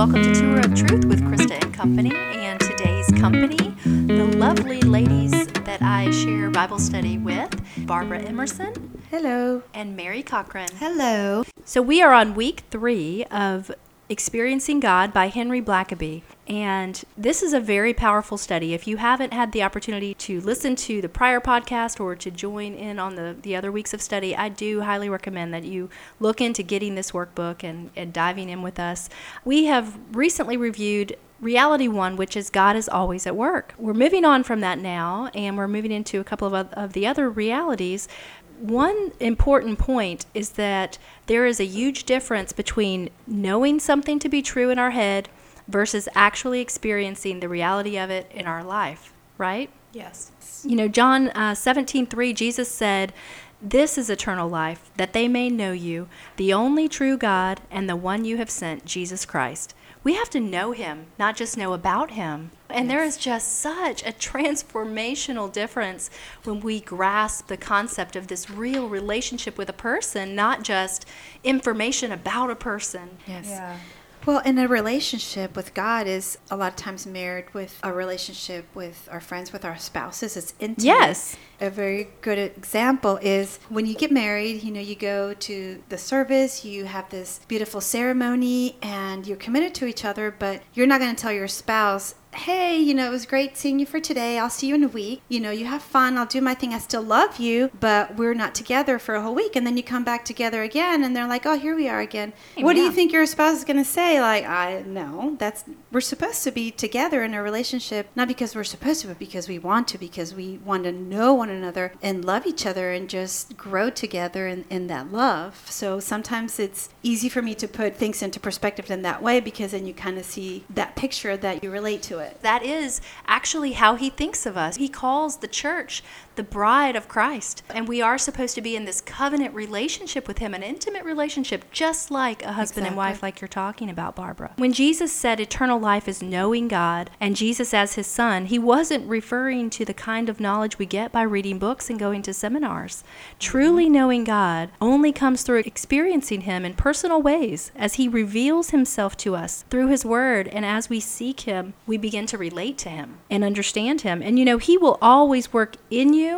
welcome to Tour of Truth with Krista and Company. And today's company, the lovely ladies that I share Bible study with, Barbara Emerson Hello. and Mary Cochran. Hello. So we are on week three of Experiencing God by Henry Blackaby. And this is a very powerful study. If you haven't had the opportunity to listen to the prior podcast or to join in on the, the other weeks of study, I do highly recommend that you look into getting this workbook and, and diving in with us. We have recently reviewed reality one, which is God is always at work. We're moving on from that now, and we're moving into a couple of, of the other realities. One important point is that there is a huge difference between knowing something to be true in our head versus actually experiencing the reality of it in our life, right? Yes. You know, John uh, 17, 3, Jesus said, This is eternal life, that they may know you, the only true God, and the one you have sent, Jesus Christ. We have to know him, not just know about him. And there is just such a transformational difference when we grasp the concept of this real relationship with a person, not just information about a person. Yes. Well, and a relationship with God is a lot of times married with a relationship with our friends, with our spouses. It's intimate. Yes. A very good example is when you get married, you know, you go to the service, you have this beautiful ceremony, and you're committed to each other, but you're not going to tell your spouse, hey, you know, it was great seeing you for today. I'll see you in a week. You know, you have fun. I'll do my thing. I still love you, but we're not together for a whole week. And then you come back together again, and they're like, oh, here we are again. What do you think your spouse is going to say? Like, I know that's we're supposed to be together in a relationship, not because we're supposed to, but because we want to, because we want to know one another and love each other and just grow together in, in that love. So sometimes it's easy for me to put things into perspective in that way because then you kind of see that picture that you relate to it. That is actually how he thinks of us. He calls the church the bride of Christ. And we are supposed to be in this covenant relationship with him, an intimate relationship, just like a husband and wife, like you're talking about, Barbara. When Jesus said eternal life is knowing God and Jesus as his son, he wasn't referring to the kind of knowledge we get by reading books and going to seminars. Truly mm-hmm. knowing God only comes through experiencing him in personal ways as he reveals himself to us through his word. And as we seek him, we begin to relate to him and understand him. And you know, he will always work in you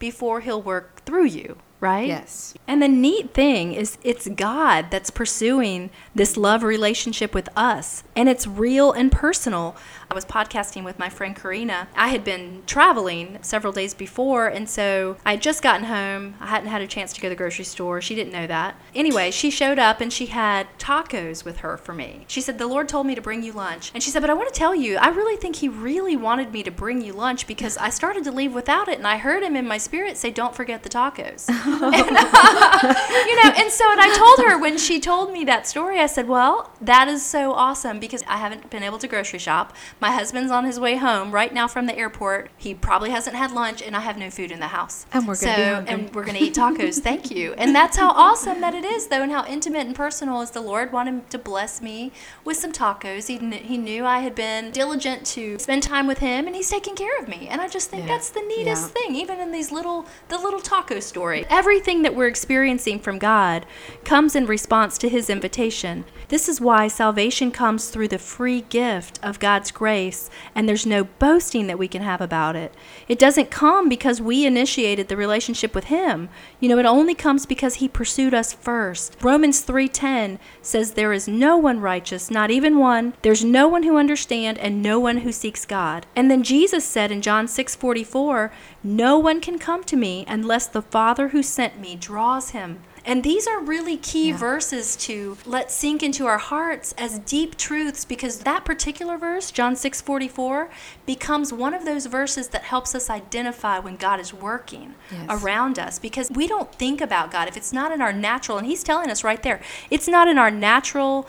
before he'll work through you, right? Yes. And the neat thing is, it's God that's pursuing this love relationship with us, and it's real and personal. I was podcasting with my friend Karina. I had been traveling several days before, and so I had just gotten home. I hadn't had a chance to go to the grocery store. She didn't know that. Anyway, she showed up and she had tacos with her for me. She said, The Lord told me to bring you lunch. And she said, But I want to tell you, I really think He really wanted me to bring you lunch because I started to leave without it, and I heard Him in my spirit say, Don't forget the tacos. you know, and so and I told her when she told me that story, I said, "Well, that is so awesome because I haven't been able to grocery shop. My husband's on his way home right now from the airport. He probably hasn't had lunch, and I have no food in the house. And we're gonna so, be and we're gonna eat tacos. Thank you. And that's how awesome that it is, though, and how intimate and personal is the Lord wanted to bless me with some tacos. He kn- he knew I had been diligent to spend time with him, and he's taking care of me. And I just think Yeah. that's the neatest Yeah. thing, even in these little the little taco story. Everything that we're experiencing from God comes in response to his invitation. This is why salvation comes through the free gift of God's grace, and there's no boasting that we can have about it. It doesn't come because we initiated the relationship with him. You know, it only comes because he pursued us first. Romans 3:10 says there is no one righteous, not even one. There's no one who understand and no one who seeks God. And then Jesus said in John 6:44, "No one can come to me unless the Father who sent me draws him." And these are really key Yeah. verses to let sink into our hearts as deep truths because that particular verse, John 6:44, becomes one of those verses that helps us identify when God is working Yes. around us because we don't think about God if it's not in our natural and he's telling us right there, it's not in our natural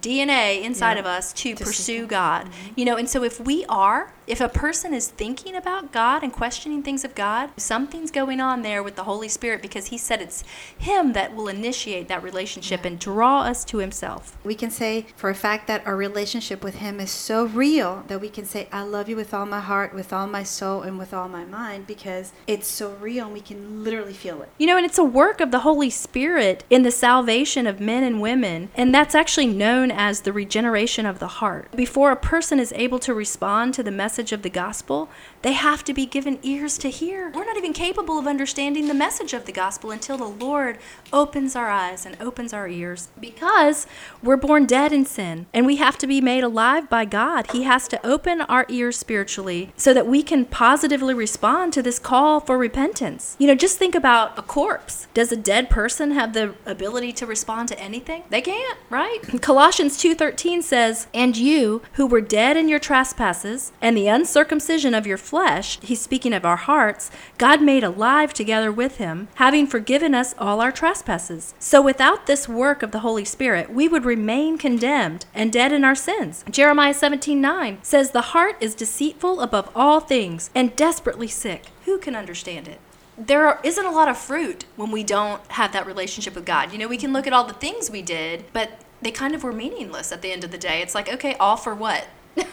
DNA inside Yeah. of us to pursue. God. You know, and so if we are If a person is thinking about God and questioning things of God, something's going on there with the Holy Spirit because He said it's Him that will initiate that relationship and draw us to Himself. We can say for a fact that our relationship with Him is so real that we can say, I love you with all my heart, with all my soul, and with all my mind because it's so real and we can literally feel it. You know, and it's a work of the Holy Spirit in the salvation of men and women, and that's actually known as the regeneration of the heart. Before a person is able to respond to the message of the gospel, they have to be given ears to hear. We're not even capable of understanding the message of the gospel until the Lord opens our eyes and opens our ears because we're born dead in sin and we have to be made alive by God. He has to open our ears spiritually so that we can positively respond to this call for repentance. You know, just think about a corpse. Does a dead person have the ability to respond to anything? They can't, right? Colossians 2:13 says, "And you who were dead in your trespasses and the uncircumcision of your flesh, he's speaking of our hearts, God made alive together with him, having forgiven us all our trespasses. So without this work of the Holy Spirit, we would remain condemned and dead in our sins. Jeremiah 17:9 says the heart is deceitful above all things and desperately sick. Who can understand it? there are, isn't a lot of fruit when we don't have that relationship with God. You know, we can look at all the things we did, but they kind of were meaningless at the end of the day. It's like, okay, all for what?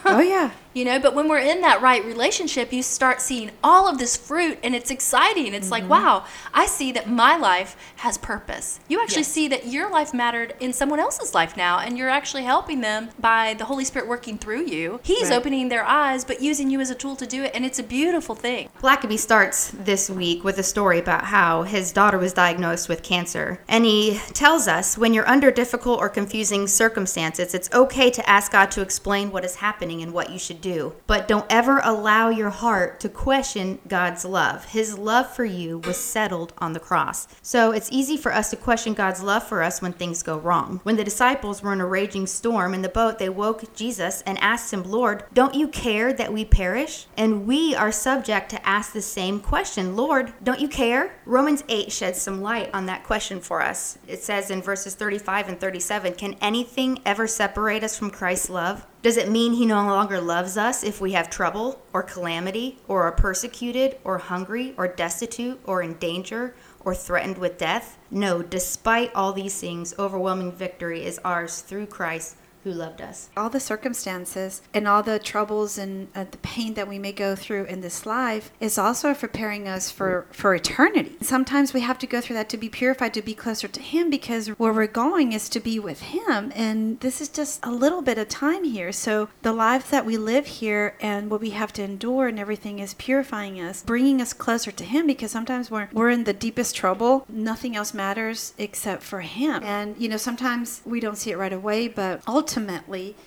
Oh, yeah. You know, but when we're in that right relationship, you start seeing all of this fruit and it's exciting. It's like, mm-hmm. wow, I see that my life has purpose. You actually Yes. see that your life mattered in someone else's life now, and you're actually helping them by the Holy Spirit working through you. He's Right. opening their eyes, but using you as a tool to do it, and it's a beautiful thing. Blackaby starts this week with a story about how his daughter was diagnosed with cancer. And he tells us when you're under difficult or confusing circumstances, it's okay to ask God to explain what is happening and what you should do. But don't ever allow your heart to question God's love. His love for you was settled on the cross. So it's easy for us to question God's love for us when things go wrong. When the disciples were in a raging storm in the boat, they woke Jesus and asked him, Lord, don't you care that we perish? And we are subject to ask the same question Lord, don't you care? Romans 8 sheds some light on that question for us. It says in verses 35 and 37 Can anything ever separate us from Christ's love? Does it mean he no longer loves us if we have trouble or calamity or are persecuted or hungry or destitute or in danger or threatened with death? No, despite all these things, overwhelming victory is ours through Christ who loved us. all the circumstances and all the troubles and uh, the pain that we may go through in this life is also preparing us for for eternity. Sometimes we have to go through that to be purified to be closer to him because where we're going is to be with him. And this is just a little bit of time here. So the lives that we live here and what we have to endure and everything is purifying us bringing us closer to him because sometimes we're we're in the deepest trouble. Nothing else matters except for him. And you know sometimes we don't see it right away but ultimately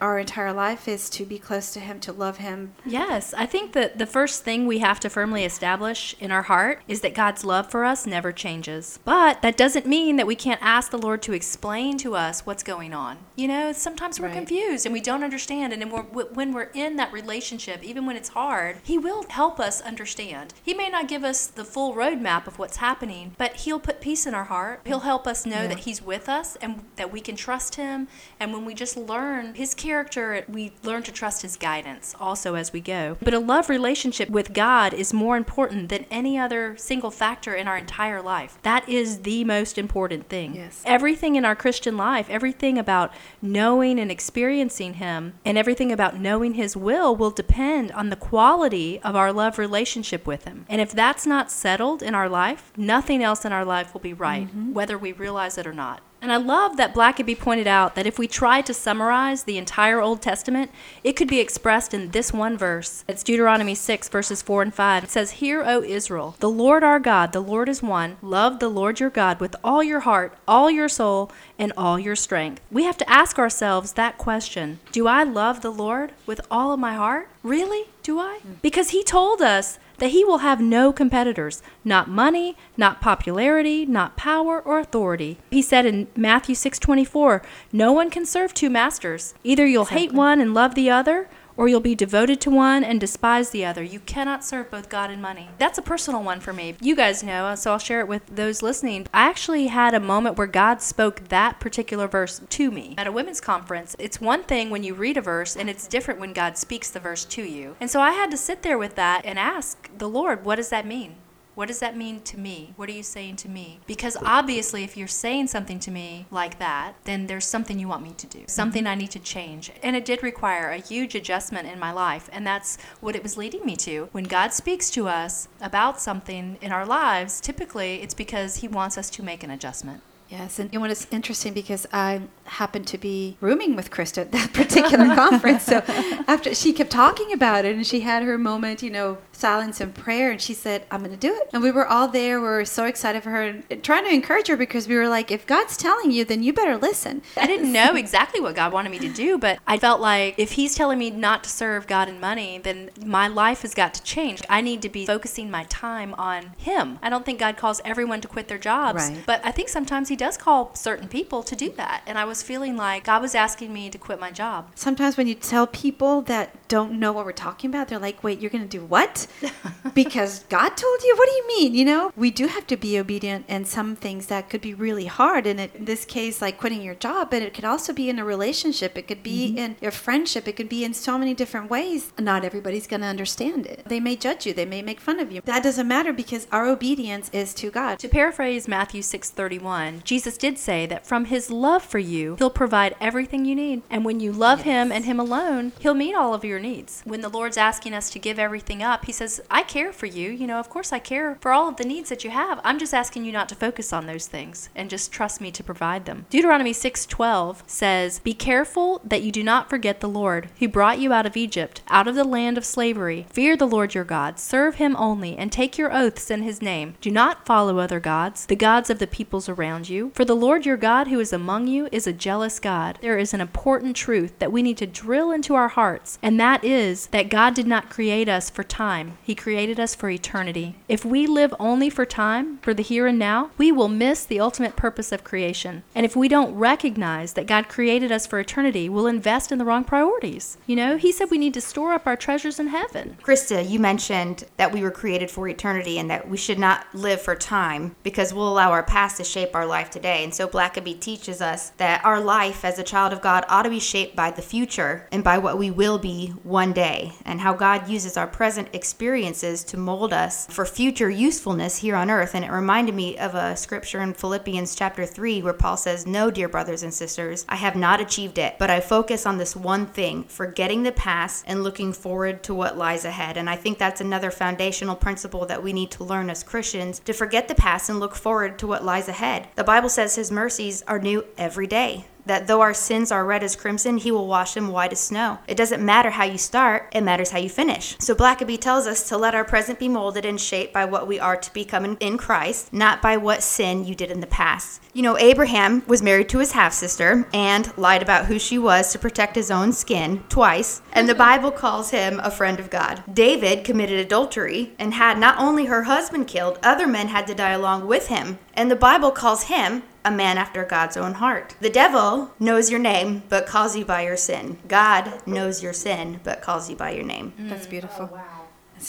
our entire life is to be close to him to love him Yes, I think that the first thing we have to firmly establish in our heart is that God's love for us never changes. But that doesn't mean that we can't ask the Lord to explain to us what's going on. You know, sometimes we're Right. confused and we don't understand. And we're, when we're in that relationship, even when it's hard, He will help us understand. He may not give us the full roadmap of what's happening, but He'll put peace in our heart. He'll help us know that He's with us and that we can trust Him. And when we just learn His character, we learn to trust His guidance also as we go. But a love relationship with God is more important than any other single factor in our entire life. That is the most important thing. Yes. Everything in our Christian life, everything about knowing and experiencing Him, and everything about knowing His will will depend on the quality of our love relationship with Him. And if that's not settled in our life, nothing else in our life will be right, mm-hmm. whether we realize it or not. And I love that Blackaby pointed out that if we tried to summarize the entire Old Testament, it could be expressed in this one verse. It's Deuteronomy 6, verses 4 and 5. It says, Hear, O Israel, the Lord our God, the Lord is one. Love the Lord your God with all your heart, all your soul, and all your strength. We have to ask ourselves that question Do I love the Lord with all of my heart? Really? Do I? Hmm. Because He told us that he will have no competitors, not money, not popularity, not power or authority. He said in Matthew 6:24, "No one can serve two masters. Either you'll hate one and love the other, or you'll be devoted to one and despise the other. You cannot serve both God and money. That's a personal one for me. You guys know, so I'll share it with those listening. I actually had a moment where God spoke that particular verse to me at a women's conference. It's one thing when you read a verse, and it's different when God speaks the verse to you. And so I had to sit there with that and ask the Lord, what does that mean? What does that mean to me? What are you saying to me? Because obviously, if you're saying something to me like that, then there's something you want me to do, something I need to change. And it did require a huge adjustment in my life. And that's what it was leading me to. When God speaks to us about something in our lives, typically it's because He wants us to make an adjustment. Yes, and you know, it's interesting because I happened to be rooming with Krista at that particular conference. So after she kept talking about it and she had her moment, you know, silence and prayer, and she said, I'm going to do it. And we were all there. We were so excited for her and trying to encourage her because we were like, if God's telling you, then you better listen. I didn't know exactly what God wanted me to do, but I felt like if He's telling me not to serve God and money, then my life has got to change. I need to be focusing my time on Him. I don't think God calls everyone to quit their jobs, Right. but I think sometimes He does call certain people to do that. And I was feeling like God was asking me to quit my job. Sometimes when you tell people that don't know what we're talking about, they're like, wait, you're going to do what? because God told you? What do you mean? You know, we do have to be obedient in some things that could be really hard. And it, in this case, like quitting your job, but it could also be in a relationship. It could be mm-hmm. in your friendship. It could be in so many different ways. Not everybody's going to understand it. They may judge you. They may make fun of you. That doesn't matter because our obedience is to God. To paraphrase Matthew 6:31, Jesus did say that from his love for you, he'll provide everything you need. And when you love him and him alone, he'll meet all of your needs. When the Lord's asking us to give everything up, he says, "I care for you. You know, of course I care for all of the needs that you have. I'm just asking you not to focus on those things and just trust me to provide them." Deuteronomy 6:12 says, "Be careful that you do not forget the Lord, who brought you out of Egypt, out of the land of slavery. Fear the Lord your God, serve him only, and take your oaths in his name. Do not follow other gods, the gods of the peoples around you. For the Lord your God who is among you is a jealous God. There is an important truth that we need to drill into our hearts, and that is that God did not create us for time. He created us for eternity. If we live only for time, for the here and now, we will miss the ultimate purpose of creation. And if we don't recognize that God created us for eternity, we'll invest in the wrong priorities. You know, he said we need to store up our treasures in heaven. Krista, you mentioned that we were created for eternity and that we should not live for time because we'll allow our past to shape our life today. And so Blackaby teaches us that our life as a child of God ought to be shaped by the future and by what we will be one day, and how God uses our present experiences to mold us for future usefulness here on earth. And it reminded me of a scripture in Philippians chapter 3 where Paul says, No, dear brothers and sisters, I have not achieved it, but I focus on this one thing, forgetting the past and looking forward to what lies ahead. And I think that's another foundational principle that we need to learn as Christians to forget the past and look forward to what lies ahead. The Bible says his mercies are new every day. That though our sins are red as crimson, he will wash them white as snow. It doesn't matter how you start, it matters how you finish. So Blackaby tells us to let our present be molded and shaped by what we are to become in- Christ, not by what sin you did in the past. You know, Abraham was married to his half sister and lied about who she was to protect his own skin twice, and the Bible calls him a friend of God. David committed adultery and had not only her husband killed, other men had to die along with him, and the Bible calls him a man after God's own heart. The devil knows your name, but calls you by your sin. God knows your sin, but calls you by your name. That's beautiful. Oh,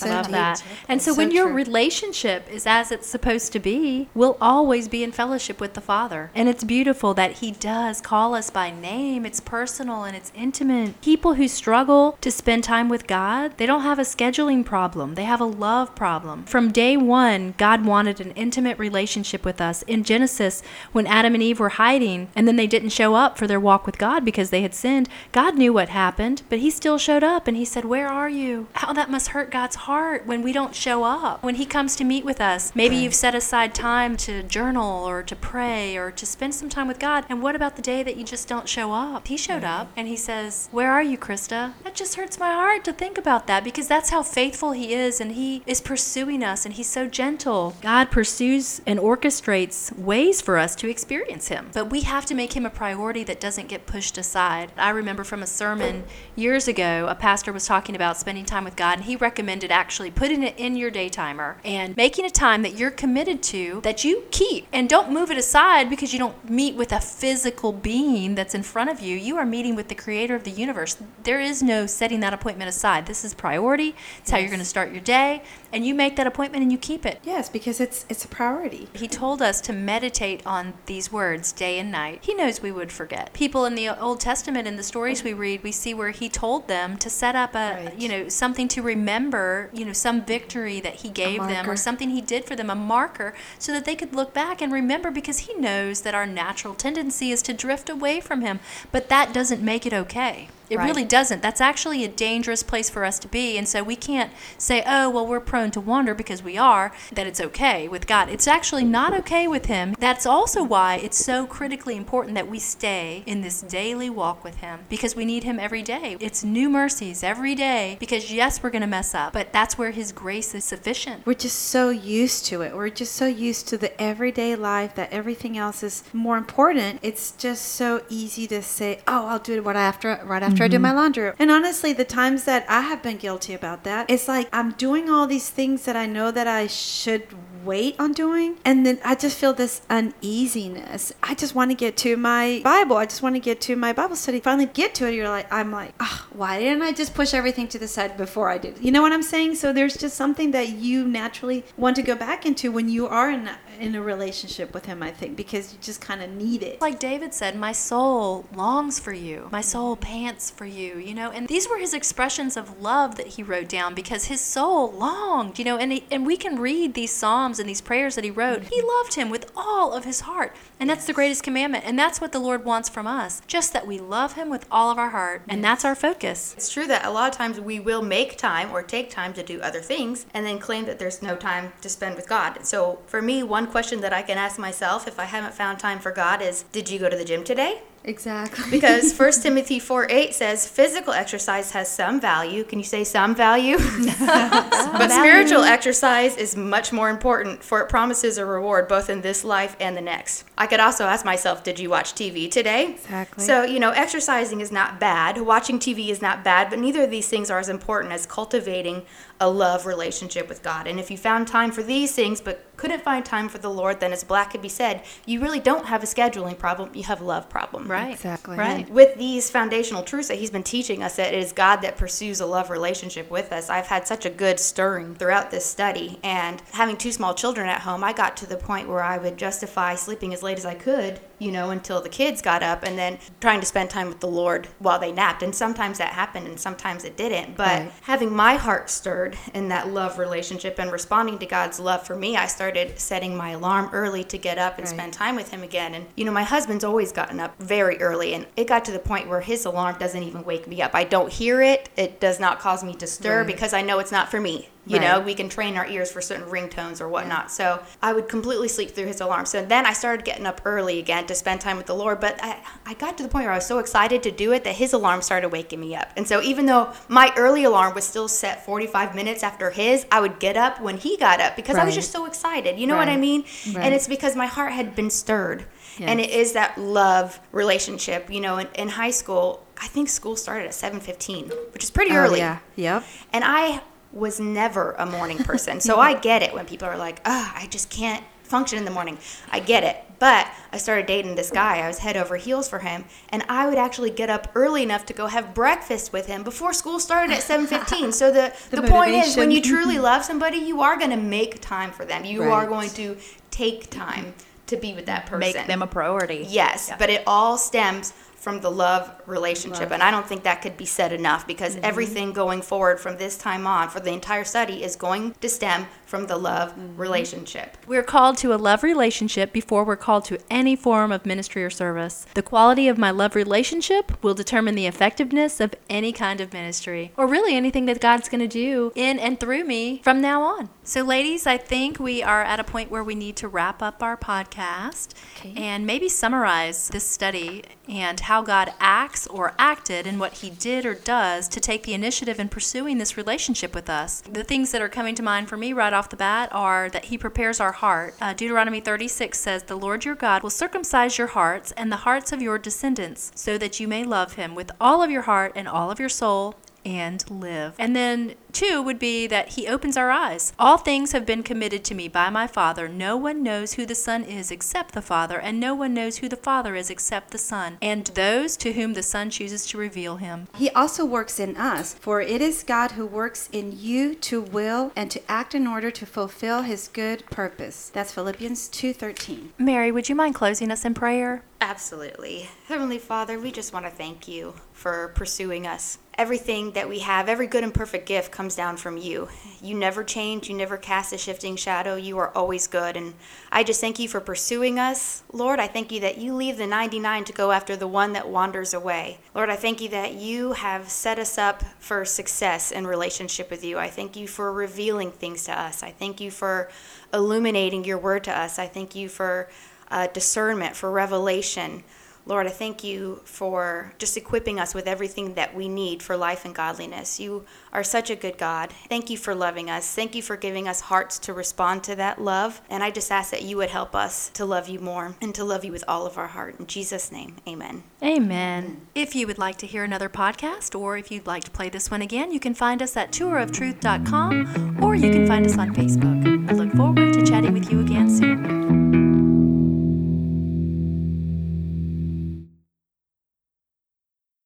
I love deep. that. And so, So when your relationship is as it's supposed to be, we'll always be in fellowship with the Father. And it's beautiful that He does call us by name. It's personal and it's intimate. People who struggle to spend time with God, they don't have a scheduling problem, they have a love problem. From day one, God wanted an intimate relationship with us. In Genesis, when Adam and Eve were hiding and then they didn't show up for their walk with God because they had sinned, God knew what happened, but He still showed up and He said, Where are you? How that must hurt God's heart when we don't show up. When He comes to meet with us, maybe you've set aside time to journal or to pray or to spend some time with God. And what about the day that you just don't show up? He showed up and He says, Where are you, Krista? That just hurts my heart to think about that because that's how faithful He is and He is pursuing us and He's so gentle. God pursues and orchestrates ways for us to experience Him. But we have to make Him a priority that doesn't get pushed aside. I remember from a sermon years ago, a pastor was talking about spending time with God and he recommended actually putting it in your day timer and making a time that you're committed to that you keep and don't move it aside because you don't meet with a physical being that's in front of you. You are meeting with the creator of the universe. There is no setting that appointment aside. This is priority. It's how you're going to start your day and you make that appointment and you keep it. Yes, because it's it's a priority. He told us to meditate on these words day and night. He knows we would forget. People in the Old Testament in the stories we read, we see where he told them to set up a, Right. you know, something to remember, you know, some victory that he gave them or something he did for them, a marker so that they could look back and remember because he knows that our natural tendency is to drift away from him, but that doesn't make it okay. It Right. really doesn't. That's actually a dangerous place for us to be. And so we can't say, oh, well, we're prone to wander because we are, that it's okay with God. It's actually not okay with Him. That's also why it's so critically important that we stay in this daily walk with Him because we need Him every day. It's new mercies every day because, yes, we're going to mess up, but that's where His grace is sufficient. We're just so used to it. We're just so used to the everyday life that everything else is more important. It's just so easy to say, "Oh, I'll do it right after right after I do mm-hmm. my laundry." And honestly, the times that I have been guilty about that, it's like I'm doing all these things that I know that I should wait on doing and then i just feel this uneasiness i just want to get to my bible i just want to get to my bible study finally get to it you're like i'm like oh, why didn't i just push everything to the side before i did you know what i'm saying so there's just something that you naturally want to go back into when you are in a, in a relationship with him i think because you just kind of need it Like David said, my soul longs for you. My soul pants for you, you know. And these were his expressions of love that he wrote down because his soul longed, you know. And he, and we can read these psalms and these prayers that he wrote. He loved him with all of his heart. And that's the greatest commandment. And that's what the Lord wants from us. Just that we love him with all of our heart. And that's our focus. It's true that a lot of times we will make time or take time to do other things and then claim that there's no time to spend with God. So for me, one question that I can ask myself if I haven't found time for God is Did you go to the gym today? Exactly Because 1 Timothy 4 8 says physical exercise has some value. Can you say some value? but spiritual exercise is much more important, for it promises a reward both in this life and the next. I could also ask myself, Did you watch TV today? Exactly. So, you know, exercising is not bad, watching TV is not bad, but neither of these things are as important as cultivating a love relationship with God. And if you found time for these things but couldn't find time for the Lord, then as Blackaby said, you really don't have a scheduling problem, you have a love problem. Right. Exactly. Right. With these foundational truths that he's been teaching us, that it is God that pursues a love relationship with us. I've had such a good stirring throughout this study. And having two small children at home, I got to the point where I would justify sleeping as late as I could, you know, until the kids got up and then trying to spend time with the Lord while they napped. And sometimes that happened and sometimes it didn't. But Right. having my heart stirred in that love relationship and responding to God's love for me, I started setting my alarm early to get up and Right. spend time with him again. And you know, my husband's always gotten up very early, and it got to the point where his alarm doesn't even wake me up. I don't hear it; it does not cause me to stir Right. because I know it's not for me. You know, we can train our ears for certain ringtones or whatnot. So I would completely sleep through his alarm. So then I started getting up early again to spend time with the Lord. But I, I got to the point where I was so excited to do it that his alarm started waking me up. And so even though my early alarm was still set 45 minutes after his, I would get up when he got up because I was just so excited. You know what I mean? Right. And it's because my heart had been stirred. And it is that love relationship. You know, in, in high school, I think school started at 7:15, which is pretty Oh, early. yeah. Yep. And I was never a morning person. So I get it when people are like, oh, I just can't function in the morning. I get it. But I started dating this guy. I was head over heels for him. And I would actually get up early enough to go have breakfast with him before school started at 7.15. So the, the, The point is, when you truly love somebody, you are going to make time for them. You are going to take time to be with that person. Make them a priority. Yes, but it all stems from the love relationship. And I don't think that could be said enough because mm-hmm. everything going forward from this time on for the entire study is going to stem from the love mm-hmm. relationship. We're called to a love relationship before we're called to any form of ministry or service. The quality of my love relationship will determine the effectiveness of any kind of ministry, or really anything that God's going to do in and through me from now on. So, ladies, I think we are at a point where we need to wrap up our podcast Okay. and maybe summarize this study and how God acts or acted and what he did or does to take the initiative in pursuing this relationship with us. The things that are coming to mind for me right off the bat are that he prepares our heart. Uh, Deuteronomy 36 says, The Lord your God will circumcise your hearts and the hearts of your descendants, so that you may love him with all of your heart and all of your soul and live. And then two would be that he opens our eyes. All things have been committed to me by my Father. No one knows who the Son is except the Father, and no one knows who the Father is except the Son, and those to whom the Son chooses to reveal him. He also works in us, for it is God who works in you to will and to act in order to fulfill his good purpose. That's Philippians 2:13. Mary, would you mind closing us in prayer? Absolutely. Heavenly Father, we just want to thank you for pursuing us. Everything that we have, every good and perfect gift comes down from you. You never change, you never cast a shifting shadow. You are always good. And I just thank you for pursuing us. Lord, I thank you that you leave the 99 to go after the one that wanders away. Lord, I thank you that you have set us up for success in relationship with you. I thank you for revealing things to us. I thank you for illuminating your word to us. I thank you for uh, discernment, for revelation. Lord, I thank you for just equipping us with everything that we need for life and godliness. You are such a good God. Thank you for loving us. Thank you for giving us hearts to respond to that love. And I just ask that you would help us to love you more and to love you with all of our heart. In Jesus' name, amen. Amen. If you would like to hear another podcast or if you'd like to play this one again, you can find us at touroftruth.com or you can find us on Facebook. I look forward